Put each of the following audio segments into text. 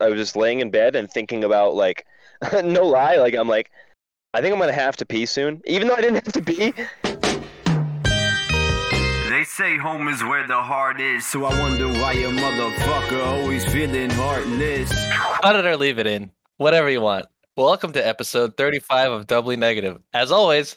I was just laying in bed and thinking about like, no lie, like I'm like, I think I'm gonna have to pee soon, even though I didn't have to pee. They say home is where the heart is, so I wonder why your motherfucker always feeling heartless. Cut it or leave it in. Whatever you want. Welcome to episode 35 of Doubly Negative. As always,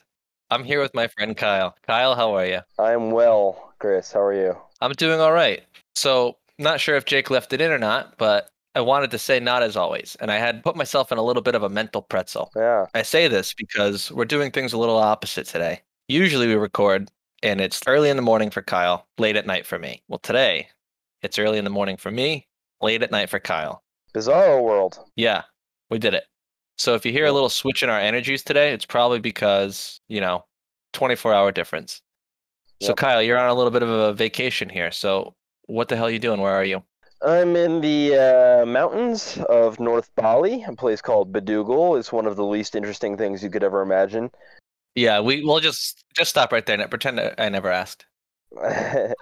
I'm here with my friend Kyle. Kyle, how are you? I'm well, Chris. How are you? I'm doing all right. So, not sure if Jake left it in or not, but I wanted to say not as always. And I had put myself in a little bit of a mental pretzel. Yeah. I say this because we're doing things a little opposite today. Usually we record and it's early in the morning for Kyle, late at night for me. Well, today it's early in the morning for me, late at night for Kyle. Bizarro world. Yeah, we did it. So if you hear a little switch in our energies today, it's probably because, you know, 24 hour difference. So Kyle, you're on a little bit of a vacation here. So what the hell are you doing? Where are you? I'm in the uh, mountains of North Bali, a place called Bedugul. It's one of the least interesting things you could ever imagine. Yeah, we we'll just just stop right there and pretend I never asked. yeah,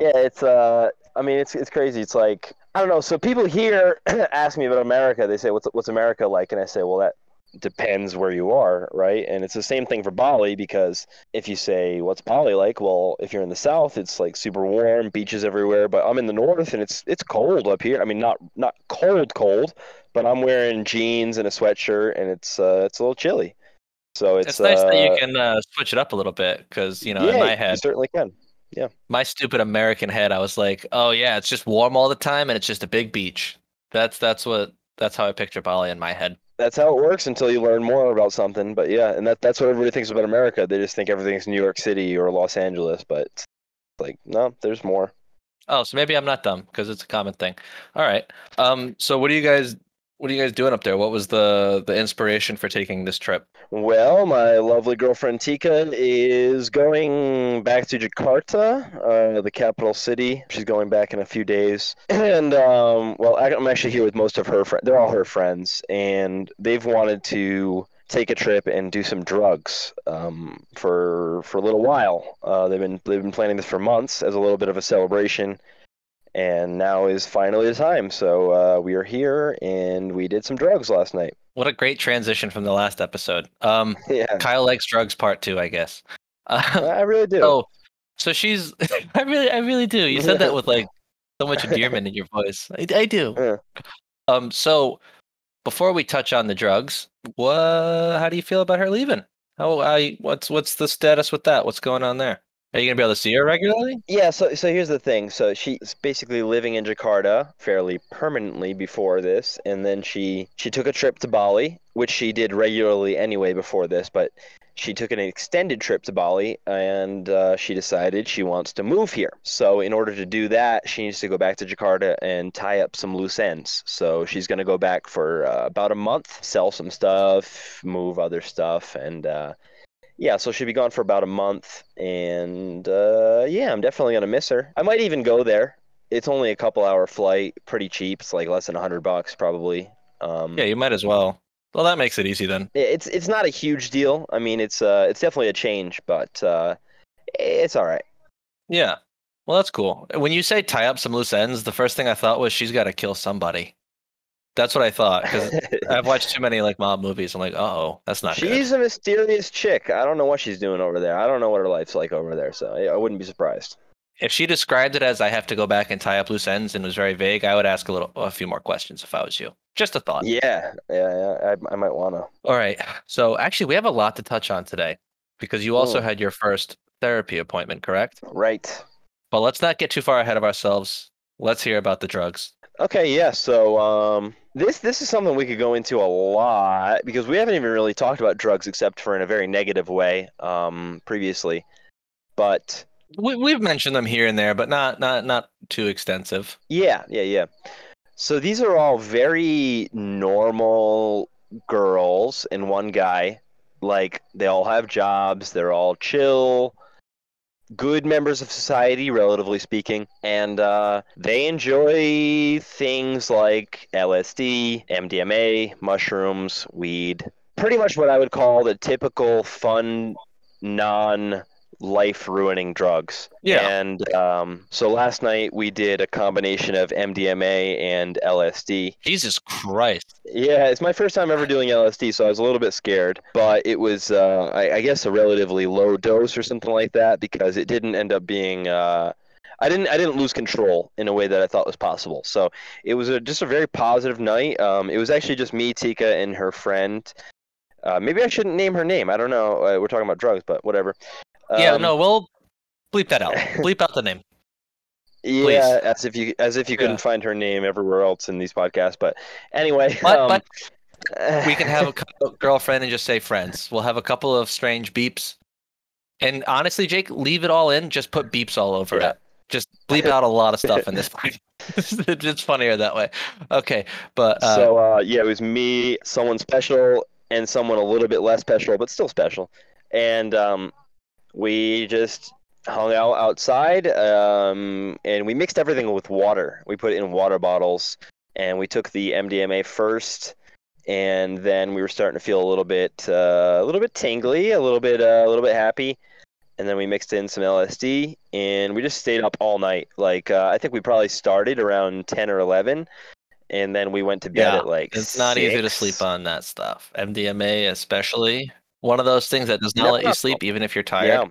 it's uh, I mean, it's it's crazy. It's like I don't know. So people here ask me about America. They say, "What's what's America like?" And I say, "Well, that depends where you are, right?" And it's the same thing for Bali because if you say, "What's Bali like?" Well, if you're in the south, it's like super warm, beaches everywhere. But I'm in the north, and it's it's cold up here. I mean, not not cold cold, but I'm wearing jeans and a sweatshirt, and it's uh, it's a little chilly. So it's, It's, nice that you uh, can uh, switch it up a little bit because you know yeah, in my head you head, certainly can. Yeah. My stupid American head, I was like, oh yeah, it's just warm all the time and it's just a big beach. That's that's what that's how I picture Bali in my head. That's how it works until you learn more about something. But yeah, and that that's what everybody thinks about America. They just think everything's New York City or Los Angeles, but like no, there's more. Oh, so maybe I'm not dumb because it's a common thing. All right. Um. So what do you guys what are you guys doing up there? What was the the inspiration for taking this trip? Well, my lovely girlfriend Tika is going back to Jakarta, uh, the capital city. She's going back in a few days, and um, well, I'm actually here with most of her friends. They're all her friends, and they've wanted to take a trip and do some drugs um, for for a little while. Uh, they've been they've been planning this for months as a little bit of a celebration, and now is finally the time. So uh, we are here, and we did some drugs last night. What a great transition from the last episode. Um. Yeah, Kyle likes drugs part two, I guess. Uh, I really do. so so she's I really I really do. You said that with like so much endearment in your voice. I, I do. Yeah. Um. So before we touch on the drugs, what? How do you feel about her leaving? How? I what's what's the status with that? What's going on there? Are you gonna be able to see her regularly? Yeah, so so here's the thing. So she's basically living in Jakarta fairly permanently before this, and then she she took a trip to Bali, which she did regularly anyway before this, but she took an extended trip to Bali, and uh, she decided she wants to move here. So in order to do that, she needs to go back to Jakarta and tie up some loose ends. So she's gonna go back for uh, about a month, sell some stuff, move other stuff, and. Uh, yeah, so she'll be gone for about a month, and uh, yeah, I'm definitely gonna miss her. I might even go there. It's only a couple hour flight, pretty cheap. It's like less than a hundred bucks probably. Um, Yeah, you might as well. Well, that makes it easy then. it's it's not a huge deal. I mean, it's uh, it's definitely a change, but uh, it's all right. Yeah. Well, that's cool. When you say tie up some loose ends, the first thing I thought was she's got to kill somebody. That's what I thought because I've watched too many like mob movies. I'm like, oh, that's not good. she's a mysterious chick. I don't know what she's doing over there. I don't know what her life's like over there, so I I wouldn't be surprised. If she described it as I have to go back and tie up loose ends and was very vague, I would ask a little, a few more questions if I was you. Just a thought. Yeah, yeah, yeah. I, I might wanna. All right. So actually, we have a lot to touch on today because you also Hmm. had your first therapy appointment, correct? Right. But let's not get too far ahead of ourselves. Let's hear about the drugs. Okay, yeah. So um, this this is something we could go into a lot because we haven't even really talked about drugs except for in a very negative way um, previously. But We, we've mentioned them here and there, but not not not too extensive. yeah, yeah, yeah. So these are all very normal girls and one guy. Like they all have jobs. They're all chill. Good members of society, relatively speaking, and uh, they enjoy things like LSD, MDMA, mushrooms, weed. Pretty much what I would call the typical fun, non life ruining drugs. Yeah. And um, so last night we did a combination of MDMA and LSD. Jesus Christ. Yeah, it's my first time ever doing LSD, so I was a little bit scared. But it was, uh, I, I guess, a relatively low dose or something like that because it didn't end up being. Uh, I didn't. I didn't lose control in a way that I thought was possible. So it was a, just a very positive night. Um, it was actually just me, Tika, and her friend. Uh, maybe I shouldn't name her name. I don't know. Uh, we're talking about drugs, but whatever. Yeah, Um, no, we'll bleep that out. bleep out the name. Yeah, as if you as if you Yeah. couldn't find her name everywhere else in these podcasts. But anyway, But, um, but we can have a couple girlfriend and just say friends. We'll have a couple of strange beeps. And honestly, Jake, leave it all in. Just put beeps all over Yeah. it. Just bleep out a lot of stuff in this. it's just funnier that way. Okay, but uh, so uh, yeah, it was me, someone special, and someone a little bit less special, but still special. And um, we just hung out outside, um, and we mixed everything with water. We put it in water bottles, and we took the MDMA first, and then we were starting to feel a little bit, uh, a little bit tingly, a little bit, uh, a little bit happy. And then we mixed in some LSD, and we just stayed up all night. Like uh, I think we probably started around ten or eleven, and then we went to bed Yeah, at like. it's not easy to sleep on that stuff. MDMA, especially, one of those things that does not let you sleep, even if you're tired. Yeah,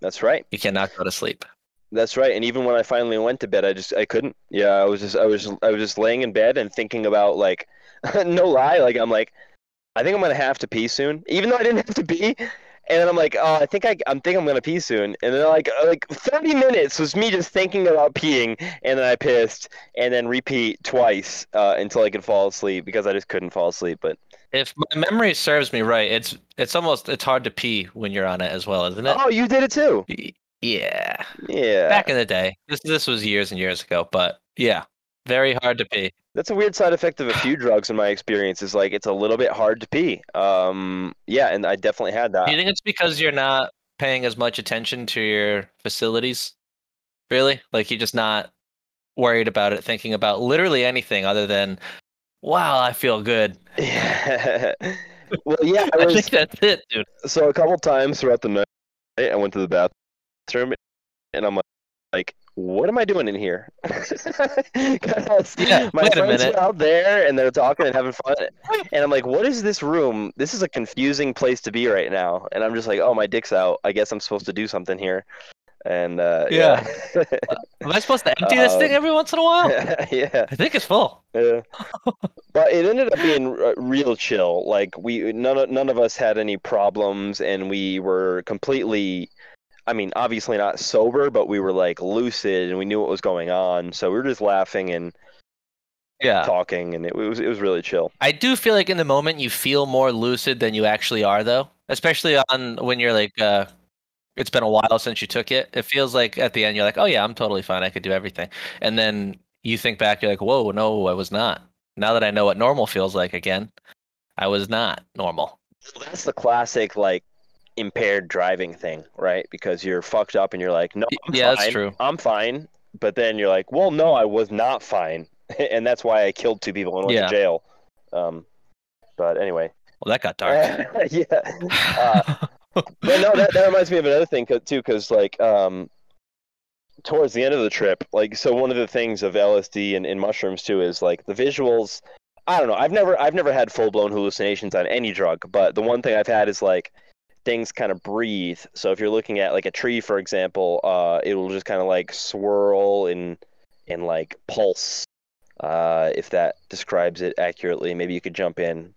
that's right. You cannot go to sleep. That's right. And even when I finally went to bed, I just I couldn't. Yeah, I was just I was I was just laying in bed and thinking about like, no lie, like I'm like, I think I'm gonna have to pee soon, even though I didn't have to pee. And then I'm like, oh, I think I I'm think I'm gonna pee soon. And then like uh, like 30 minutes was me just thinking about peeing, and then I pissed, and then repeat twice uh, until I could fall asleep because I just couldn't fall asleep. But If my memory serves me right, it's it's almost it's hard to pee when you're on it as well, isn't it? oh, you did it too. Yeah. Yeah. Back in the day. This this was years and years ago, but yeah, very hard to pee. That's a weird side effect of a few drugs in my experience. Is like it's a little bit hard to pee. Um, yeah, and I definitely had that. Do you think it's because you're not paying as much attention to your facilities? Really? Like you're just not worried about it, thinking about literally anything other than, wow, I feel good. well, yeah, I I think that's it, dude. so a couple times throughout the night. I went to the bathroom, and I'm like, like what am I doing in here? Yeah, my friends are out there and they're talking and having fun, and I'm like, what is this room? This is a confusing place to be right now. And I'm just like, oh, my dick's out. I guess I'm supposed to do something here. And uh, yeah, Am I supposed to empty this thing Um, every once in a while? yeah. I think it's full. Yeah. but it ended up being r- real chill. Like we none of, none of us had any problems, and we were completely. I mean, obviously not sober, but we were like lucid, and we knew what was going on. So we were just laughing and Yeah. talking, and it was it was really chill. I do feel like in the moment you feel more lucid than you actually are, though. Especially on when you're like, uh, it's been a while since you took it. It feels like at the end you're like, oh yeah, I'm totally fine. I could do everything. And then you think back, you're like, whoa, no, I was not. Now that I know what normal feels like again, I was not normal. That's the classic like impaired driving thing, right? Because you're fucked up, and you're like, no, I'm yeah, that's fine. true. I'm fine. But then you're like, well, no, I was not fine, and that's why I killed two people and went Yeah. to jail. Um, but anyway. Well, that got dark. yeah. Uh, but no, that, that reminds me of another thing too, because like um, towards the end of the trip, like so one of the things of LSD and, mushrooms too is like the visuals. I don't know. I've never I've never had full blown hallucinations on any drug, but the one thing I've had is like things kind of breathe. So if you're looking at like a tree, for example, uh, it'll just kind of like swirl and and like pulse. Uh, if that describes it accurately, maybe you could jump in.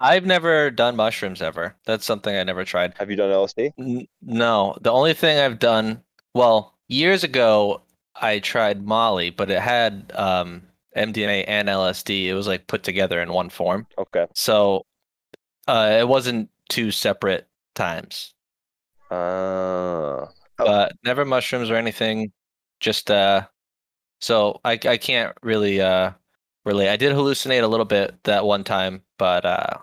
I've never done mushrooms ever. That's something I never tried. Have you done LSD? N- no, the only thing I've done, well, years ago, I tried Molly, but it had um, MDMA and LSD. It was like put together in one form. Okay. So uh, it wasn't two separate times, Uh, Oh. but never mushrooms or anything. Just uh, so I I can't really uh relate. I did hallucinate a little bit that one time, but uh,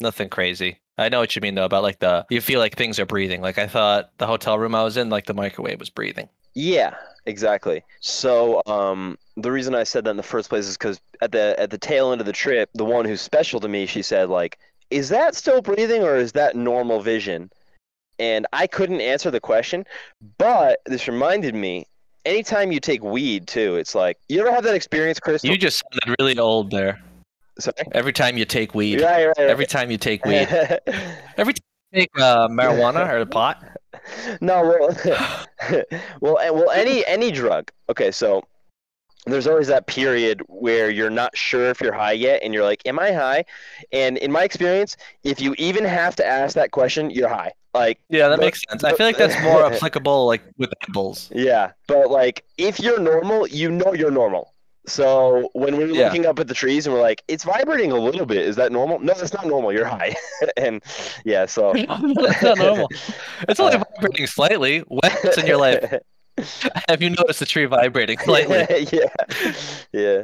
nothing crazy. I know what you mean though about like the you feel like things are breathing. Like I thought the hotel room I was in, like the microwave was breathing. Yeah, exactly. So, um, the reason I said that in the first place is because at the at the tail end of the trip, the one who's special to me, she said like, "Is that still breathing or is that normal vision?" and I couldn't answer the question, but this reminded me. Anytime you take weed too, it's like you ever have that experience, Chris? You just sounded really old there. Sorry? Every time you take weed. Right, right, right. Every time you take weed. Every time you take uh, marijuana or the pot. no, well, well, eh, well, any any drug. Okay, so there's always that period where you're not sure if you're high yet, and you're like, "Am I high?" And in my experience, if you even have to ask that question, you're high. Like, Yeah, that but- makes sense. I feel like that's more applicable like with edibles. yeah, but like, if you're normal, you know you're normal. So when we're Yeah. looking up at the trees and we're like, "It's vibrating a little bit," is that normal? No, it's not normal. You're high, and yeah, so That's not normal. It's only Uh, vibrating slightly. When's in your life have you noticed the tree vibrating slightly? yeah, yeah.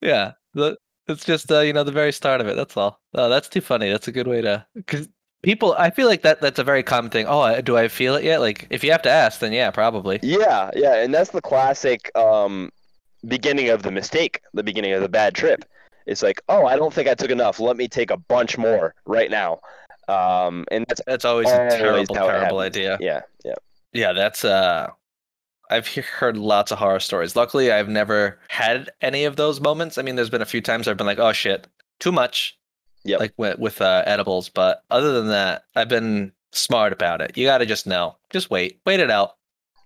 Yeah, the, it's just uh, you know the very start of it. That's all. Oh, that's too funny. That's a good way to because people. I feel like that that's a very common thing. Oh, I- do I feel it yet? Like if you have to ask, then yeah, probably. Yeah, yeah, and that's the classic um, beginning of the mistake, the beginning of the bad trip. It's like, oh, I don't think I took enough. Let me take a bunch more right now. Um, and that's That's always a terrible, terrible idea. yeah, yeah, Yeah, that's uh I've heard lots of horror stories. Luckily, I've never had any of those moments. I mean, there's been a few times I've been like, "Oh shit, too much." Yeah, Like with, with uh, edibles, but other than that, I've been smart about it. You got to just know. Just wait. Wait it out.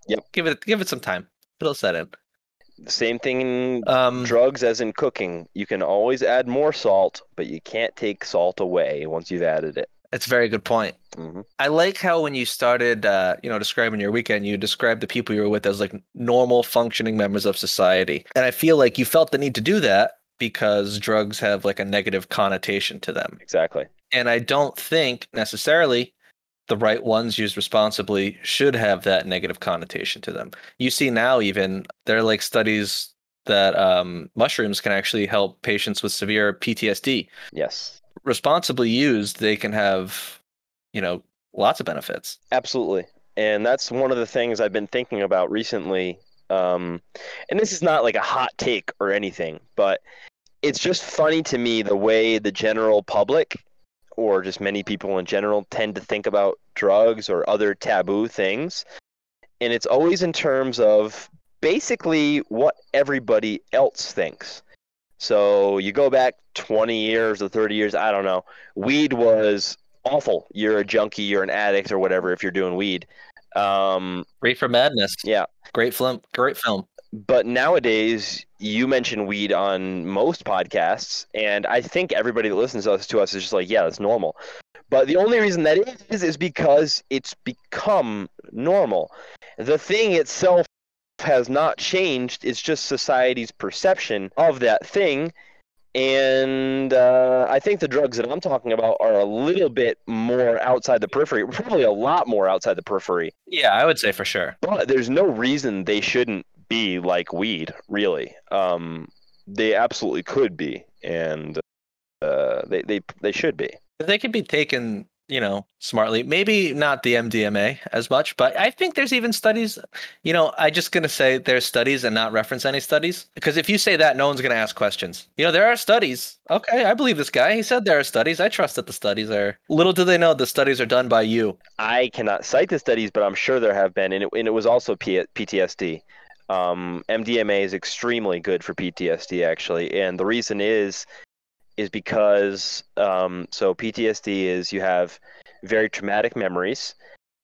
Yep. Give it give it some time. It'll set in. Same thing in Um drugs as in cooking. You can always add more salt, but you can't take salt away once you've added it. That's a very good point. hmm I like how when you started, uh, you know, describing your weekend, you described the people you were with as like normal functioning members of society, and I feel like you felt the need to do that because drugs have like a negative connotation to them, Exactly. and I don't think necessarily the right ones used responsibly should have that negative connotation to them. You see now, even there are like studies that um, mushrooms can actually help patients with severe PTSD. Yes. Responsibly used, they can have, you know, lots of benefits. Absolutely. And that's one of the things I've been thinking about recently. Um, and this is not like a hot take or anything, but it's just funny to me the way the general public or just many people in general tend to think about drugs or other taboo things. And it's always in terms of basically what everybody else thinks. So you go back 20 years or 30 years, I don't know. Weed was awful. You're a junkie, you're an addict, or whatever if you're doing weed. Um, Great for madness. yeah, Great film. Great film. But nowadays you mention weed on most podcasts, and I think everybody that listens to us, to us is just like, yeah, that's normal. But the only reason that is is because it's become normal. The thing itself has not changed. It's just society's perception of that thing. And uh, I think the drugs that I'm talking about are a little bit more outside the periphery, probably a lot more outside the periphery. Yeah, I would say for sure. But there's no reason they shouldn't be like weed, really. Um, they absolutely could be, and uh, they they they should be. They could be taken, you know, smartly. Maybe not the MDMA as much, but I think there's even studies. You know, I just gonna say there's studies and not reference any studies because if you say that, no one's gonna ask questions. You know, there are studies. Okay, I believe this guy. He said there are studies. I trust that the studies are. Little do they know the studies are done by you. I cannot cite the studies, but I'm sure there have been, and it, and it was also P- PTSD. Um, MDMA is extremely good for PTSD, actually, and the reason is is because um, so PTSD is you have very traumatic memories,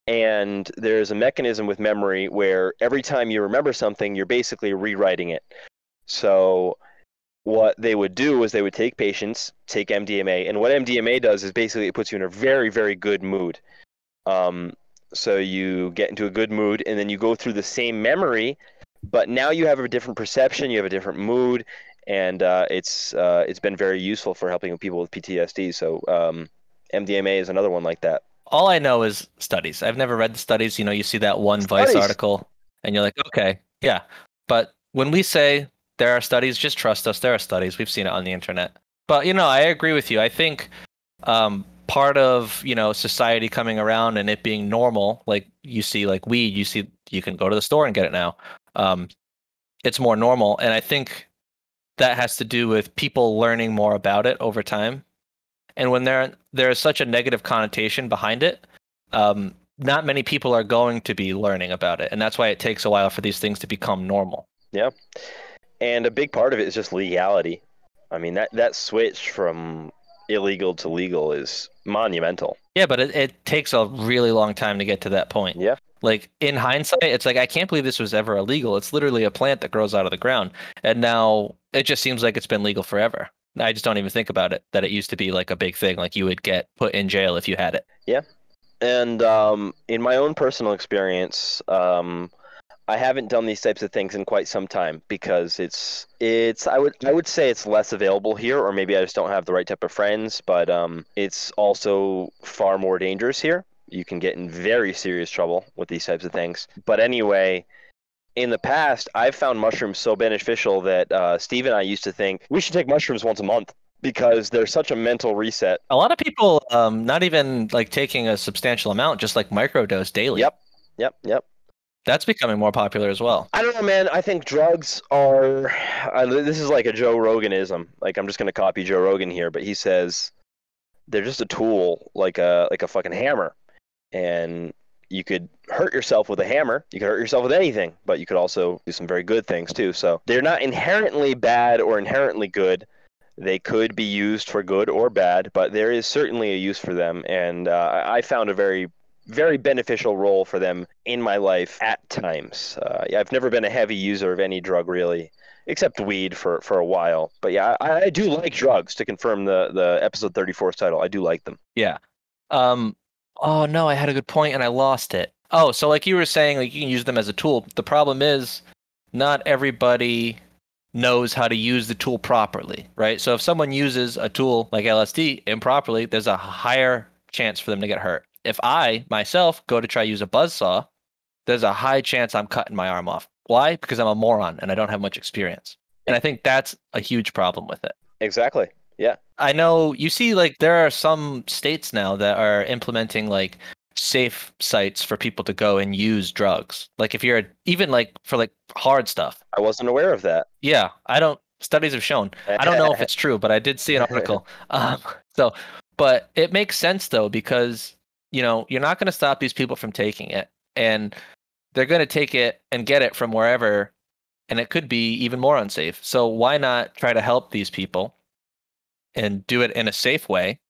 and there's a mechanism with memory where every time you remember something, you're basically rewriting it. So what they would do is they would take patients, take MDMA, and what MDMA does is basically it puts you in a very, very good mood. Um, so you get into a good mood, and then you go through the same memory, but now you have a different perception, you have a different mood, and uh, it's uh, it's been very useful for helping people with PTSD. So um, MDMA is another one like that. All I know is studies. I've never read the studies. You know, you see that one Vice article and you're like, okay, yeah. But when we say there are studies, just trust us. There are studies. We've seen it on the internet. But, you know, I agree with you. I think um, part of, you know, society coming around and it being normal, like you see, like weed, you see, you can go to the store and get it now. Um, it's more normal. And I think that has to do with people learning more about it over time and when there there is such a negative connotation behind it um, not many people are going to be learning about it, and that's why it takes a while for these things to become normal. Yeah, and a big part of it is just legality. I mean that that switch from illegal to legal is monumental. Yeah, but it, it takes a really long time to get to that point. Yeah. Like in hindsight, it's like I can't believe this was ever illegal. It's literally a plant that grows out of the ground, and now it just seems like it's been legal forever. I just don't even think about it that it used to be like a big thing, like you would get put in jail if you had it. Yeah, and um, in my own personal experience, um, I haven't done these types of things in quite some time because it's it's I would I would say it's less available here, or maybe I just don't have the right type of friends. But um, it's also far more dangerous here. You can get in very serious trouble with these types of things. But anyway. In the past, I've found mushrooms so beneficial that uh, Steve and I used to think we should take mushrooms once a month because they're such a mental reset. A lot of people, um, not even like taking a substantial amount, just like microdose daily. Yep. Yep, yep. That's becoming more popular as well. I don't know, man. I think drugs are. Uh, this is like a Joe Roganism. Like I'm just gonna copy Joe Rogan here, but he says they're just a tool, like a like a fucking hammer, and you could hurt yourself with a hammer. You could hurt yourself with anything, but you could also do some very good things too. So they're not inherently bad or inherently good. They could be used for good or bad, but there is certainly a use for them, and uh, I found a very very beneficial role for them in my life at times. Uh, yeah, I've never been a heavy user of any drug really, except weed for, for a while. But yeah, I, I do like drugs. To confirm the the episode 34's title, I do like them. Yeah. Um. Oh no, I had a good point and I lost it. Oh, so like you were saying, like you can use them as a tool. The problem is, not everybody knows how to use the tool properly, right? So if someone uses a tool like LSD improperly, there's a higher chance for them to get hurt. If I myself go to try use a buzzsaw, there's a high chance I'm cutting my arm off. Why? Because I'm a moron and I don't have much experience. And I think that's a huge problem with it. Exactly. Yeah. I know you see like there are some states now that are implementing like safe sites for people to go and use drugs. Like if you're even like for like hard stuff. I wasn't aware of that. Yeah, I don't studies have shown. I don't know if it's true, but I did see an article. Um, so, but it makes sense though because you know you're not going to stop these people from taking it, and they're going to take it and get it from wherever, and it could be even more unsafe. So why not try to help these people and do it in a safe way,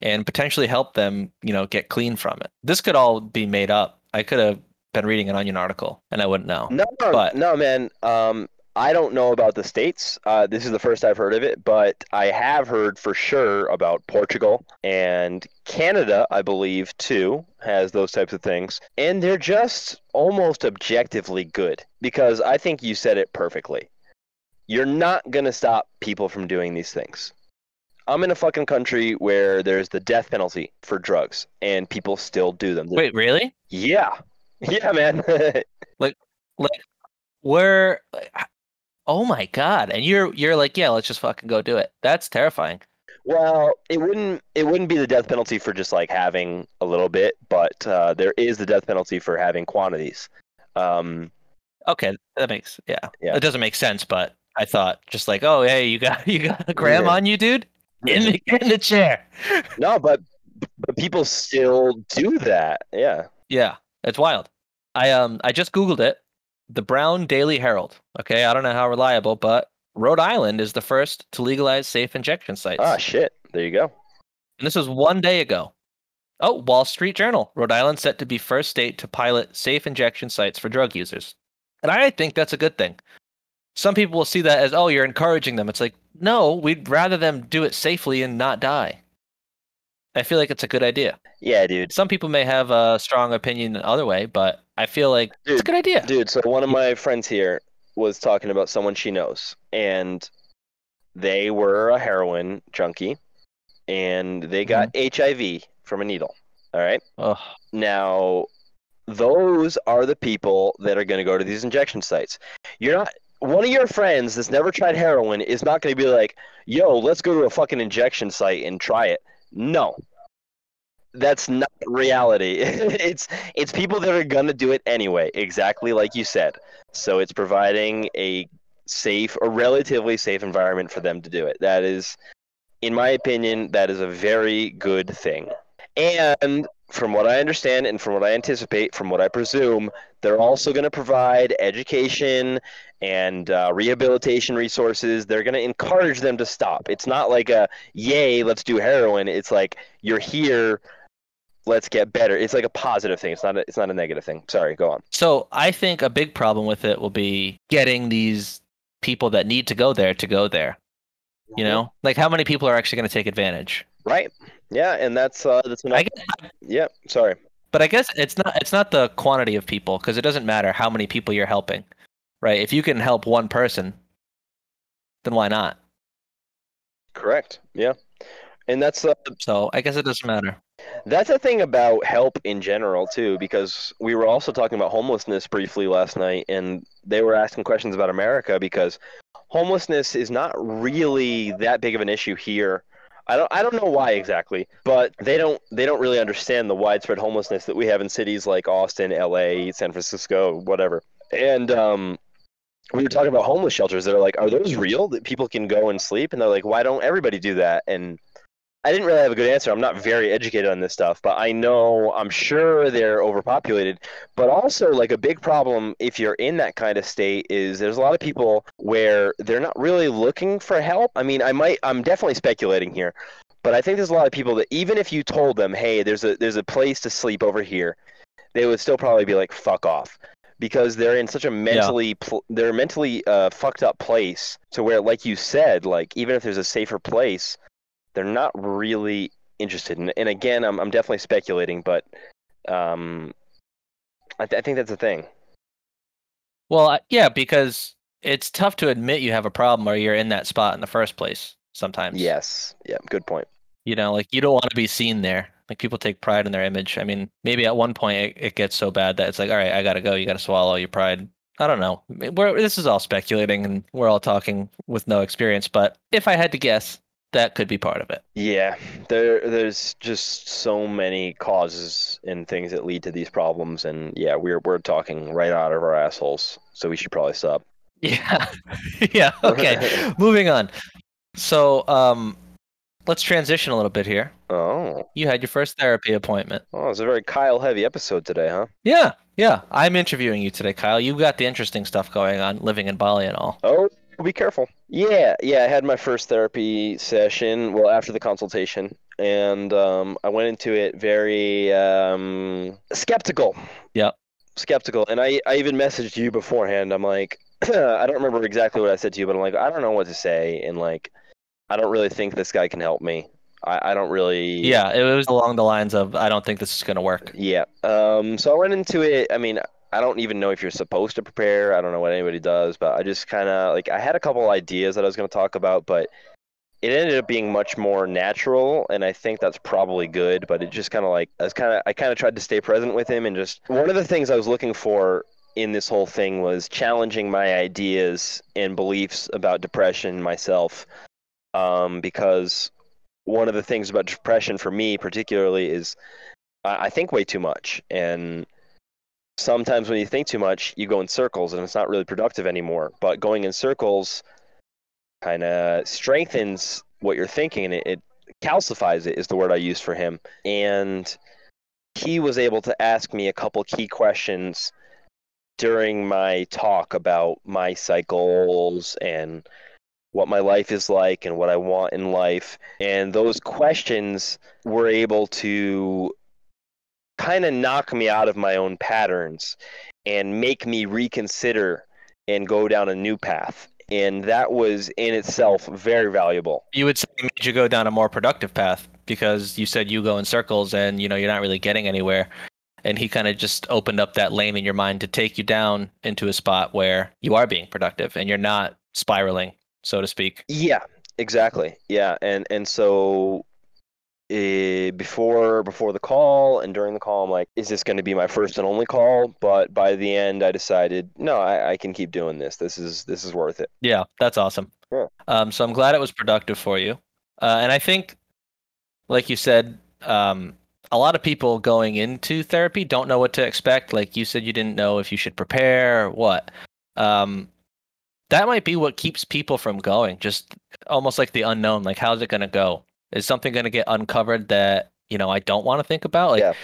and potentially help them, you know, get clean from it. This could all be made up. I could have been reading an Onion article and I wouldn't know. No, But- no, man. Um, I don't know about the states. Uh, this is the first I've heard of it, but I have heard for sure about Portugal and Canada. I believe too has those types of things, and they're just almost objectively good because I think you said it perfectly. You're not gonna stop people from doing these things. I'm in a fucking country where there's the death penalty for drugs, and people still do them. Wait, really? Yeah, yeah, man. Like like, where Oh my god. And you're you're like, yeah, let's just fucking go do it. That's terrifying. Well, it wouldn't it wouldn't be the death penalty for just like having a little bit, but uh, there is the death penalty for having quantities. Um, Okay, that makes yeah. Yeah. It doesn't make sense, but I thought just like, oh hey, you got you got a gram Yeah. on you, dude? In the in the chair. no, but but people still do that. Yeah. Yeah, it's wild. I um I just googled it. The Brown Daily Herald. Okay, I don't know how reliable, but Rhode Island is the first to legalize safe injection sites. Ah, shit. There you go. And this was one day ago. Oh, Wall Street Journal. Rhode Island set to be first state to pilot safe injection sites for drug users. And I think that's a good thing. Some people will see that as, oh, you're encouraging them. It's like, no, we'd rather them do it safely and not die. I feel like it's a good idea. Yeah, dude. Some people may have a strong opinion the other way, but I feel like it's a good idea. Dude, so one of my friends here was talking about someone she knows, and they were a heroin junkie, and they got mm-hmm. HIV from a needle. All right. Ugh. Now, those are the people that are going to go to these injection sites. You're not. One of your friends that's never tried heroin is not going to be like, "Yo, let's go to a fucking injection site and try it." No, that's not reality. it's it's people that are going to do it anyway, exactly like you said. So it's providing a safe, a relatively safe environment for them to do it. That is, in my opinion, that is a very good thing. And from what I understand and from what I anticipate, from what I presume, they're also going to provide education and uh, rehabilitation resources. They're going to encourage them to stop. It's not like a, yay, let's do heroin. It's like, you're here, let's get better. It's like a positive thing. It's not a, it's not a negative thing. Sorry, go on. So I think a big problem with it will be getting these people that need to go there to go there. You know, like how many people are actually going to take advantage? Right. Yeah, and that's uh that's I enough. guess, Yeah, sorry. but I guess it's not it's not the quantity of people because it doesn't matter how many people you're helping, right? If you can help one person, then why not? Correct. Yeah. And that's uh, So I guess it doesn't matter. That's the thing about help in general too, because we were also talking about homelessness briefly last night, and they were asking questions about America because homelessness is not really that big of an issue here. I don't I don't know why exactly, but they don't they don't really understand the widespread homelessness that we have in cities like Austin, LA, San Francisco, whatever. And um we were talking about homeless shelters. They're like, "Are those real? That people can go and sleep?" And they're like, "Why don't everybody do that?" And I didn't really have a good answer. I'm not very educated on this stuff, but I know I'm sure they're overpopulated. But also, like a big problem if you're in that kind of state is there's a lot of people where they're not really looking for help. I mean, I might, I'm definitely speculating here, but I think there's a lot of people that even if you told them, hey, there's a there's a place to sleep over here, they would still probably be like, fuck off. Because they're in such a mentally, pl- they're mentally uh, fucked up place to where, like you said, like even if there's a safer place, they're not really interested. And, and again, I'm I'm definitely speculating, but um, I, th- I think that's a thing. Well, I- yeah, because it's tough to admit you have a problem or you're in that spot in the first place. Sometimes, Yes. Yeah. Good point. You know, like you don't want to be seen there. Like people take pride in their image. I mean, maybe at one point it, it gets so bad that it's like, all right, I gotta go. You gotta swallow your pride. I don't know. We're, this is all speculating, and we're all talking with no experience. But if I had to guess, that could be part of it. Yeah. There there's just so many causes and things that lead to these problems, and yeah, we're we're talking right out of our assholes. So we should probably stop. Yeah. yeah. Okay. Moving on. So, um, let's transition a little bit here. Oh. You had your first therapy appointment. Oh, it's a very Kyle heavy episode today, huh? Yeah. Yeah. I'm interviewing you today, Kyle. You got the interesting stuff going on, living in Bali and all. Oh, be careful. Yeah, yeah. I had my first therapy session. Well, after the consultation, and um, I went into it very um, skeptical. Yep. Skeptical, and I, I even messaged you beforehand. I'm like, I don't remember exactly what I said to you, but I'm like, I don't know what to say, and like, I don't really think this guy can help me. I, I don't really. Yeah. It was along the lines of, I don't think this is going to work. Yeah. Um. So I went into it. I mean, I don't even know if you're supposed to prepare. I don't know what anybody does, but I just kind of like I had a couple ideas that I was going to talk about, but it ended up being much more natural, and I think that's probably good. But it just kind of like I was kind of I kind of tried to stay present with him, and just one of the things I was looking for in this whole thing was challenging my ideas and beliefs about depression myself, um, because one of the things about depression for me particularly is I I think way too much, and sometimes when you think too much, you go in circles, and it's not really productive anymore. But going in circles kind of strengthens what you're thinking, and it, it calcifies it is the word I use for him. And he was able to ask me a couple key questions during my talk about my cycles and what my life is like and what I want in life. And those questions were able to kind of knock me out of my own patterns and make me reconsider and go down a new path. And that was in itself very valuable. You would say made you go down a more productive path because you said you go in circles and you know you're not really getting anywhere. And he kind of just opened up that lane in your mind to take you down into a spot where you are being productive and you're not spiraling, so to speak. Yeah, exactly. Yeah, and and so eh, before before the call and during the call, I'm like, is this going to be my first and only call? But by the end, I decided, no, I, I can keep doing this. This is this is worth it. Yeah, that's awesome. Yeah. Um, so I'm glad it was productive for you. Uh, and I think, like you said, um, a lot of people going into therapy don't know what to expect. Like you said, you didn't know if you should prepare or what. Um, that might be what keeps people from going. Just almost like the unknown. Like, how's it going to go? Is something going to get uncovered that you know I don't want to think about. Like Yeah.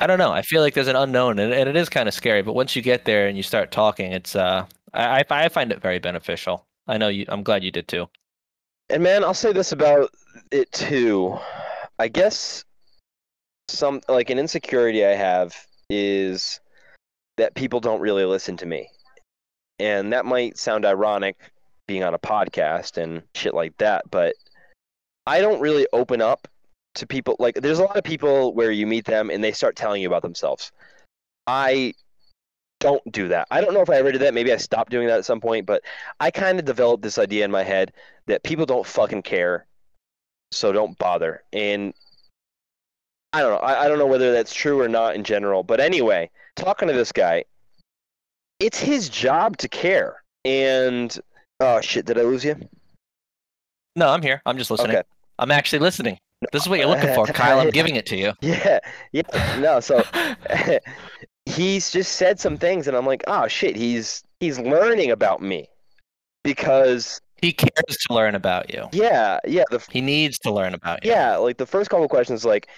I don't know. I feel like there's an unknown, and, and it is kind of scary. But once you get there and you start talking, it's uh, I I I find it very beneficial. I know you. I'm glad you did too. And man, I'll say this about it too. I guess some like an insecurity I have is that people don't really listen to me. And that might sound ironic being on a podcast and shit like that, but I don't really open up to people like there's a lot of people where you meet them and they start telling you about themselves. I don't do that. I don't know if I ever did that. Maybe I stopped doing that at some point, but I kind of developed this idea in my head that people don't fucking care, so don't bother. And I don't know. I, I don't know whether that's true or not in general. But anyway, talking to this guy, it's his job to care. And oh shit, did I lose you? No, I'm here. I'm just listening. Okay. I'm actually listening. This is what you're looking for, Kyle. I'm giving it to you. Yeah, yeah. No, so he's just said some things, and I'm like, oh shit, he's he's learning about me because He cares to learn about you. yeah, yeah. The He needs to learn about you. Yeah, like the first couple questions, like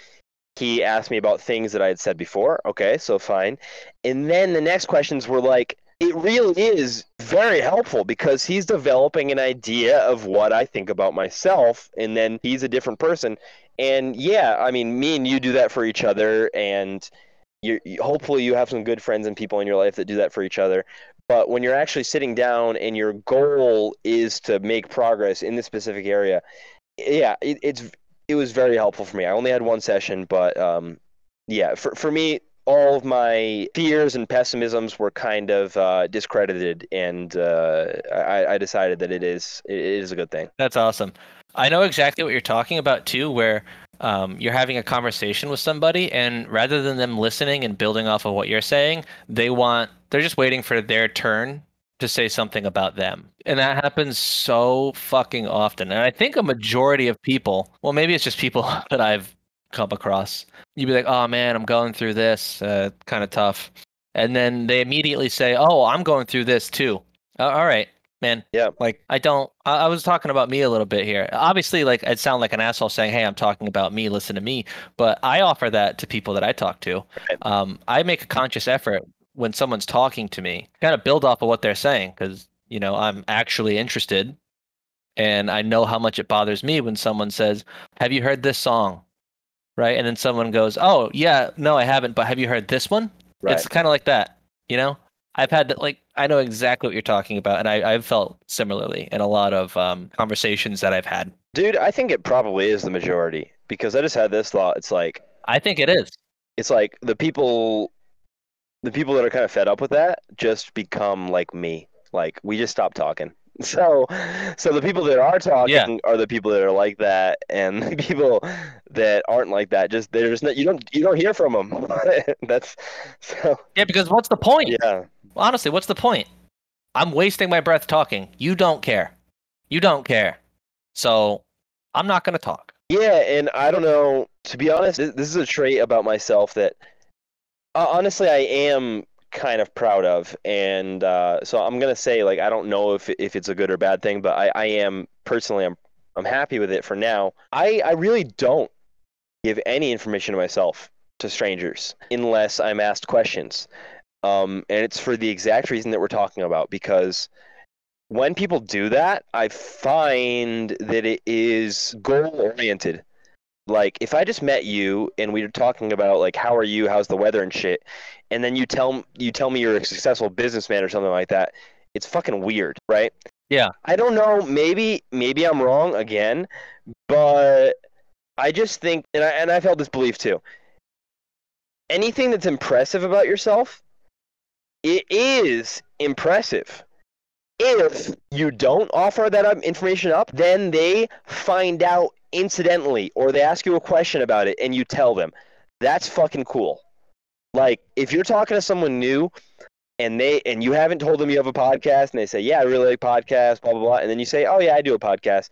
he asked me about things that I had said before. Okay, so fine. And then the next questions were like, it really is very helpful because he's developing an idea of what I think about myself, and then he's a different person. And yeah, I mean, me and you do that for each other, and you hopefully you have some good friends and people in your life that do that for each other. But when you're actually sitting down and your goal is to make progress in this specific area, yeah, it, it's it was very helpful for me. I only had one session, but um, yeah, for for me, all of my fears and pessimisms were kind of uh, discredited, and uh, I, I decided that it is it is a good thing. That's awesome. I know exactly what you're talking about too, where um, you're having a conversation with somebody, and rather than them listening and building off of what you're saying, they want they're just waiting for their turn to say something about them. And that happens so fucking often. And I think a majority of people, well, maybe it's just people that I've come across, you'd be like, oh man, I'm going through this, uh, kind of tough. And then they immediately say, oh, I'm going through this too. Uh, all right, man. Yeah. Like, I don't, I, I was talking about me a little bit here. Obviously, like, I'd sound like an asshole saying, hey, I'm talking about me, listen to me. But I offer that to people that I talk to. Right. Um, I make a conscious effort when someone's talking to me, kind of build off of what they're saying because you know I'm actually interested, and I know how much it bothers me when someone says, "Have you heard this song?" Right, and then someone goes, "Oh yeah, no, I haven't, but have you heard this one?" Right. It's kind of like that, you know. I've had that, like I know exactly what you're talking about, and I, I've felt similarly in a lot of um, conversations that I've had. Dude, I think it probably is the majority because I just had this thought. It's like I think it is. it's like the people the people that are kind of fed up with that just become like me. Like we just stop talking. So so the people that are talking Yeah. are the people that are like that and the people that aren't like that just they're just not you don't you don't hear from them. That's so Yeah, because what's the point? yeah. Honestly, what's the point? I'm wasting my breath talking. You don't care. You don't care. So I'm not going to talk. Yeah, and I don't know. To be honest, this this is a trait about myself that uh, honestly I am kind of proud of, and uh, so I'm gonna say like I don't know if if it's a good or bad thing, but I, I am personally I'm I'm happy with it for now. I I really don't give any information to myself to strangers unless I'm asked questions, um, and it's for the exact reason that we're talking about because when people do that, I find that it is goal oriented. Like if I just met you and we were talking about like how are you, how's the weather and shit, and then you tell you tell me you're a successful businessman or something like that, it's fucking weird, right? Yeah. I don't know, maybe maybe I'm wrong again, but I just think and I and I've held this belief too. Anything that's impressive about yourself, it is impressive if you don't offer that information up, then they find out incidentally or they ask you a question about it and you tell them. That's fucking cool. Like if you're talking to someone new and they and you haven't told them you have a podcast and they say, "Yeah, I really like podcasts, blah blah blah." And then you say, "Oh yeah, I do a podcast."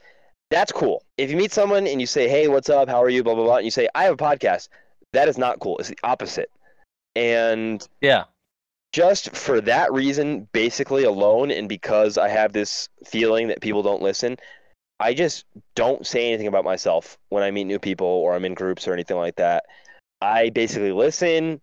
That's cool. If you meet someone and you say, "Hey, what's up? How are you?" blah blah blah, and you say, "I have a podcast." That is not cool. It's the opposite. And Yeah. just for that reason, basically alone, and because I have this feeling that people don't listen, I just don't say anything about myself when I meet new people or I'm in groups or anything like that. I basically listen,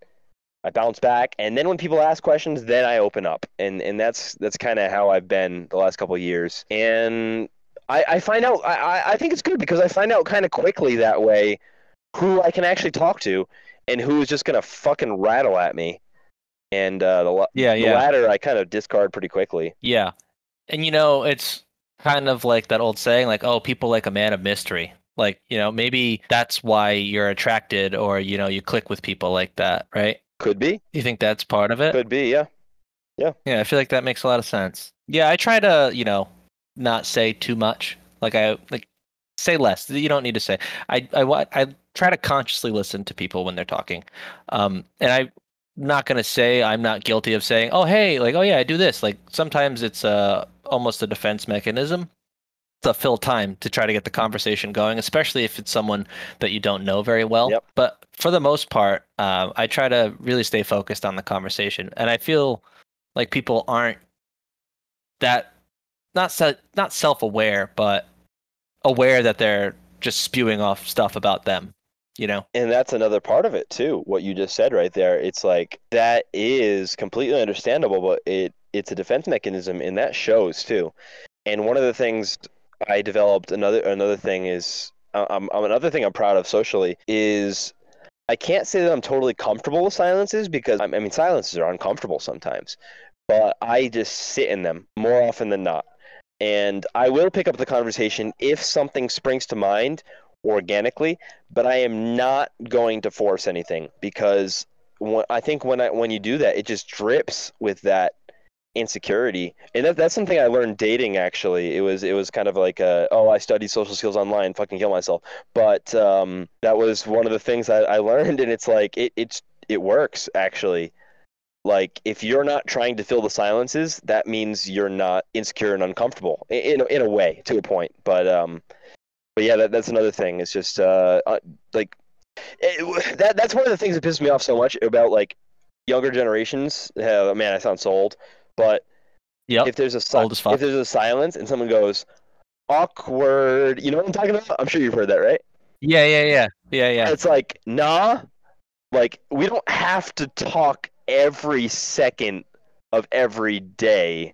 I bounce back, and then when people ask questions, then I open up, and and that's that's kind of how I've been the last couple of years. And I, I find out I, I think it's good because I find out kind of quickly that way who I can actually talk to and who is just gonna fucking rattle at me. And uh, the, Yeah, the yeah. latter I kind of discard pretty quickly. Yeah. And you know, it's kind of like that old saying, like, oh, people like a man of mystery. Like, you know, maybe that's why you're attracted or, you know, you click with people like that, right? Could be, You think that's part of it? could be, yeah. Yeah, Yeah, I feel like that makes a lot of sense. Yeah, I try to, you know, not say too much. Like I like say less. You don't need to say. I I I try to consciously listen to people when they're talking. Um and I'm not going to say I'm not guilty of saying, "Oh, hey, like oh yeah, I do this." Like sometimes it's uh almost a defense mechanism to fill time to try to get the conversation going, especially if it's someone that you don't know very well. Yep. But for the most part, uh, I try to really stay focused on the conversation, and I feel like people aren't that not se- not self-aware, but aware that they're just spewing off stuff about them. You know? And that's another part of it too. What you just said right there. It's like that is completely understandable, but it it's a defense mechanism, and that shows too. And one of the things I developed another another thing is um, um, another thing I'm proud of socially is I can't say that I'm totally comfortable with silences because I mean silences are uncomfortable sometimes, but I just sit in them more often than not. And I will pick up the conversation if something springs to mind organically, but I am not going to force anything because when, I think when I when you do that, it just drips with that insecurity, and that, that's something I learned dating. Actually, it was it was kind of like a, oh I studied social skills online, fucking kill myself. But um, that was one of the things I, I learned, and it's like it it's it works actually. Like if you're not trying to fill the silences, that means you're not insecure and uncomfortable in, in a way to a point. But um, but yeah, that, that's another thing. It's just uh, uh like it, that that's one of the things that pisses me off so much about like younger generations. Uh, man, I sound so old, but Yep. if there's a si- Old as fuck. if there's a silence and someone goes awkward, you know what I'm talking about? I'm sure you've heard that, right? yeah, yeah, yeah, yeah, yeah. It's like nah, like we don't have to talk every second of every day.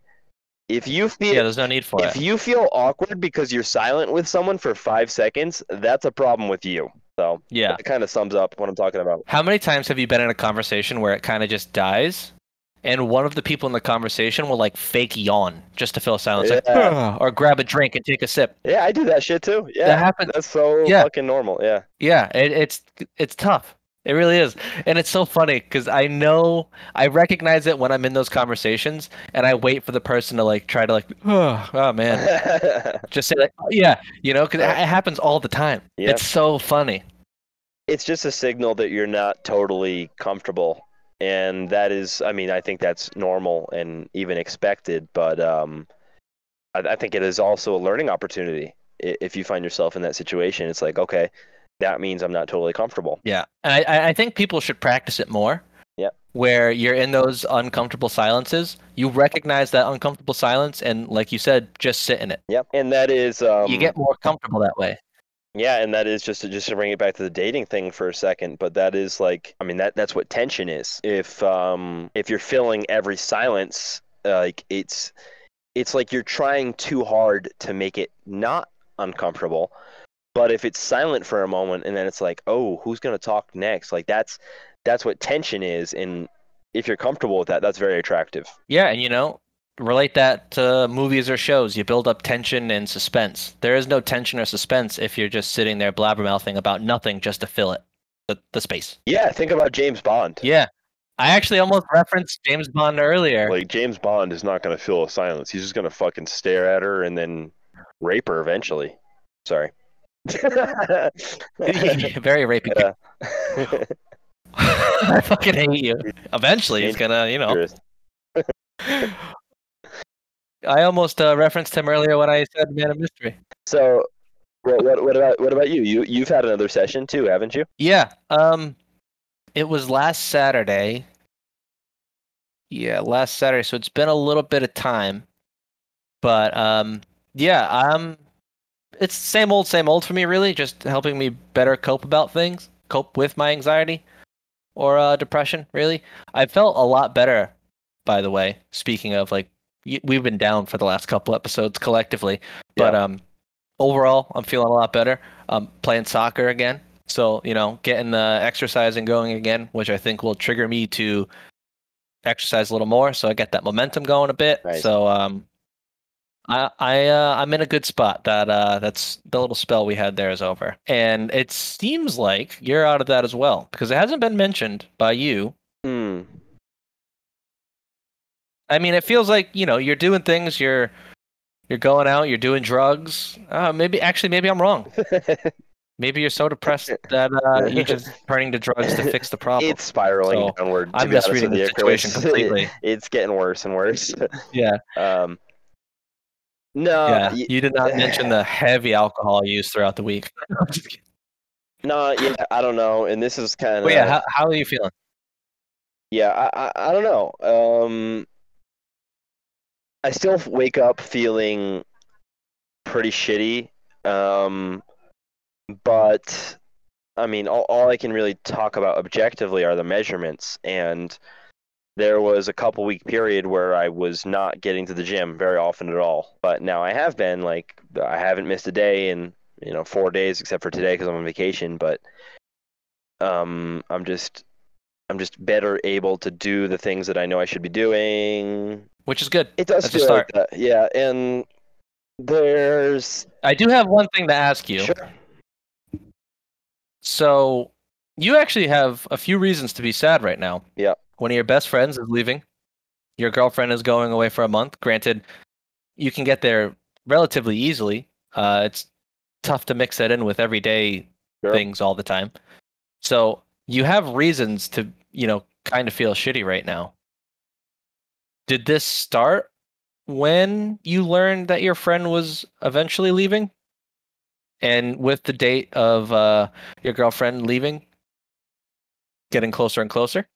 If you feel Yeah, there's no need for if it. you feel awkward because you're silent with someone for five seconds, that's a problem with you. So Yeah. it kind of sums up what I'm talking about. How many times have you been in a conversation where it kind of just dies, and one of the people in the conversation will like fake yawn just to fill silence, like, or grab a drink and take a sip. Yeah, I do that shit too. Yeah, That happens. That's so Yeah. fucking normal. Yeah. Yeah, it, it's it's tough. It really is, and it's so funny because I know I recognize it when I'm in those conversations, and I wait for the person to like try to like, oh, oh man, just say like, oh, yeah, you know, because it happens all the time. Yeah. It's so funny. it's just a signal that you're not totally comfortable and that is i mean i think that's normal and even expected but um i, I think it is also a learning opportunity if you find yourself in that situation it's like okay that means i'm not totally comfortable. Yeah, and I- I, think people should practice it more. Yeah, Where you're in those uncomfortable silences, you recognize that uncomfortable silence, and like you said, just sit in it. yep. And that is um you get more comfortable that way. yeah. And that is just to, just to bring it back to the dating thing for a second but that is like i mean that that's what tension is. If um if you're filling every silence uh, like it's it's like you're trying too hard to make it not uncomfortable but if it's silent for a moment and then it's like oh who's going to talk next like that's that's what tension is and if you're comfortable with that that's very attractive Yeah, and you know, relate that to movies or shows. You build up tension and suspense. There is no tension or suspense if you're just sitting there blabbermouthing about nothing just to fill it, the, the space. yeah think about james bond Yeah. I actually almost referenced James Bond earlier. Like James Bond is not going to fill a silence. He's just going to fucking stare at her and then rape her eventually. Sorry. Very rapey. Yeah. I fucking hate you. Eventually, he's gonna, you know. I almost uh, referenced him earlier when I said "Man of Mystery." so, what, what, what about what about you? You you've had another session too, haven't you? Yeah. Um, it was last Saturday. Yeah, last Saturday. So it's been a little bit of time, but um, yeah, I'm. It's same old, same old for me. Really, just helping me better cope about things, cope with my anxiety or uh, depression. Really, I felt a lot better. By the way, speaking of like, we've been down for the last couple episodes collectively, but Yeah. um, overall, I'm feeling a lot better. Um, playing soccer again, so you know, getting the exercising going again, which I think will trigger me to exercise a little more. So I get that momentum going a bit. Nice. So um, I I uh, I'm in a good spot. That uh, that's the little spell we had there is over, and it seems like you're out of that as well because it hasn't been mentioned by you. Hmm. I mean, it feels like you know you're doing things. You're you're going out. You're doing drugs. Uh, maybe actually, maybe I'm wrong. Maybe you're so depressed that uh, you're just turning to drugs to fix the problem. it's spiraling So, downward. I'm misreading the situation completely. it's getting worse and worse. yeah, um, no, yeah. You did not mention the heavy alcohol use throughout the week. I'm just kidding. no, yeah, I don't know. And this is kind of yeah, how, how are you feeling? Yeah, I, I I don't know. Um, I still wake up feeling pretty shitty. Um, but I mean, all, all I can really talk about objectively are the measurements. And there was a couple week period where I was not getting to the gym very often at all. But now I have been like I haven't missed a day in you know four days except for today because I'm on vacation. But um, I'm just I'm just better able to do the things that I know I should be doing. Which is good. It does That's feel like that, yeah. And there's I do have one thing to ask you. sure, So, you actually have a few reasons to be sad right now. Yeah. One of your best friends is leaving. Your girlfriend is going away for a month. Granted, you can get there relatively easily. Uh, it's tough to mix that in with everyday Sure. things all the time. So, you have reasons to, you know, kind of feel shitty right now. Did this start when you learned that your friend was eventually leaving? And with the date of uh, your girlfriend leaving getting closer and closer?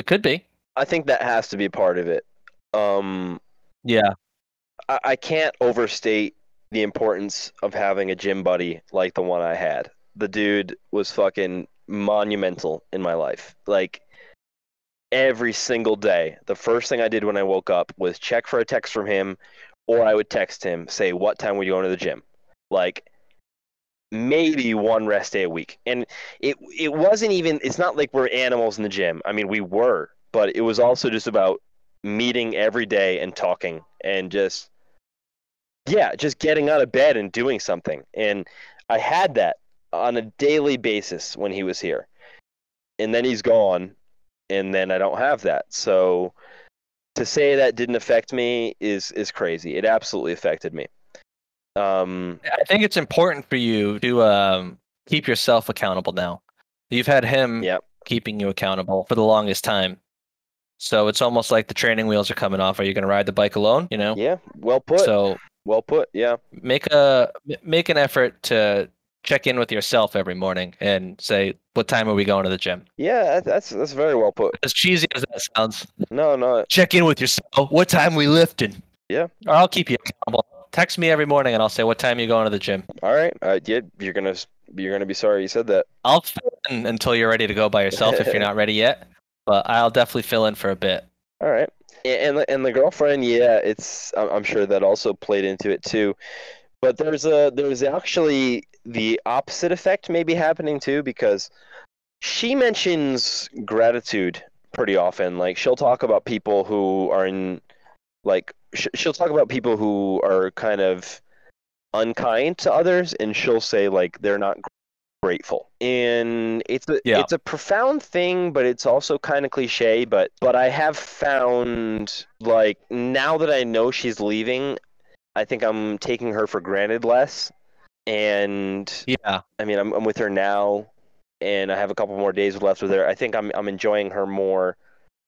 It could be. I think that has to be part of it. Um, Yeah. I, I can't overstate the importance of having a gym buddy like the one I had. The dude was fucking monumental in my life. Like every single day, the first thing I did when I woke up was check for a text from him, or I would text him, say, What time would you go to the gym? Like maybe one rest day a week. And it it wasn't even it's not like we're animals in the gym. I mean we were, but it was also just about meeting every day and talking and just yeah, just getting out of bed and doing something. And I had that on a daily basis when he was here. And then he's gone and then I don't have that. So to say that didn't affect me is is crazy. It absolutely affected me. Um I think it's important for you to um, keep yourself accountable now. You've had him Yep. keeping you accountable for the longest time. So it's almost like the training wheels are coming off. Are you going to ride the bike alone? You know? yeah, well put. So well put. Yeah. make a make an effort to check in with yourself every morning and say, "What time are we going to the gym?" Yeah, that's that's very well put. As cheesy as that sounds, No, no. check in with yourself. What time we lifting? Yeah. Or I'll keep you accountable. Text me every morning and I'll say, "What time you're going to the gym?" All right. Uh, yeah, you're gonna you're gonna be sorry you said that. I'll fill in until you're ready to go by yourself if you're not ready yet. But I'll definitely fill in for a bit. All right. And the, and the girlfriend, yeah, it's I'm, sure that also played into it too. But there's a there's actually the opposite effect maybe happening too because she mentions gratitude pretty often. Like she'll talk about people who are in like she'll talk about people who are kind of unkind to others and she'll say like they're not grateful and it's a Yeah. it's a profound thing but it's also kind of cliche but but i have found like now that i know she's leaving i think i'm taking her for granted less and Yeah. i mean i'm, I'm with her now and i have a couple more days left with her i think i'm, I'm enjoying her more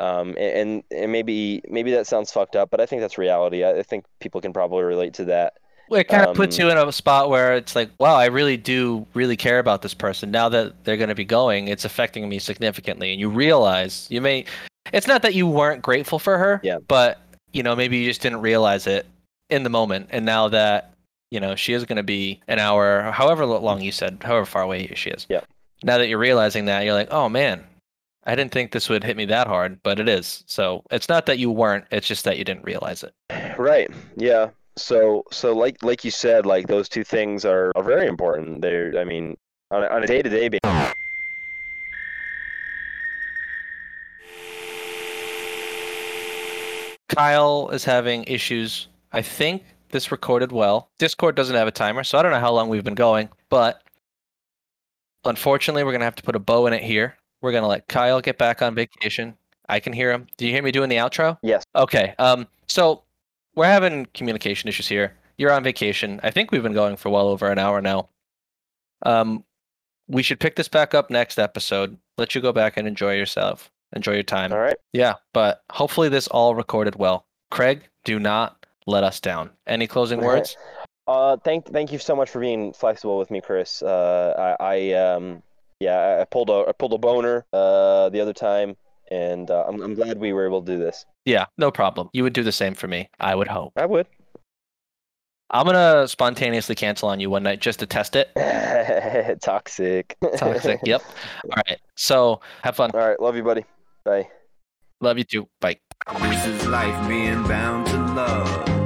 um, and and maybe maybe that sounds fucked up but i think that's reality i, think people can probably relate to that Well, It kind of puts Um, you in a spot where it's like, wow, I really do really care about this person. Now that they're going to be going, it's affecting me significantly. And you realize you may, it's not that you weren't grateful for her, Yeah. but you know maybe you just didn't realize it in the moment. And now that You know, she is going to be an hour, however long you said, however far away she is. Yeah. Now that you're realizing that, you're like, oh man, I didn't think this would hit me that hard, but it is. So it's not that you weren't; it's just that you didn't realize it. Right. Yeah. So so like like you said, like those two things are, are very important. They're I mean on a, on a day-to-day basis. Kyle is having issues. I think this recorded well. Discord doesn't have a timer, so I don't know how long we've been going, but unfortunately, we're gonna have to put a bow in it here. We're gonna let Kyle get back on vacation. I can hear him. Do you hear me doing the outro? Yes. Okay. Um. So we're having communication issues here. You're on vacation. I think we've been going for well over an hour now. Um, we should pick this back up next episode. Let you go back and enjoy yourself. Enjoy your time. All right. Yeah, but hopefully this all recorded well. Craig, do not let us down. Any closing All right. words? Uh, thank thank you so much for being flexible with me, Chris. Uh, I, I um yeah I pulled a I pulled a boner uh the other time, and uh, I'm I'm glad we were able to do this. Yeah, no problem. You would do the same for me. I would hope. I would. I'm gonna spontaneously cancel on you one night just to test it. Toxic. Toxic. yep. All right. So have fun. All right. Love you, buddy. Bye. Love you too. Bye. This is life being bound to love.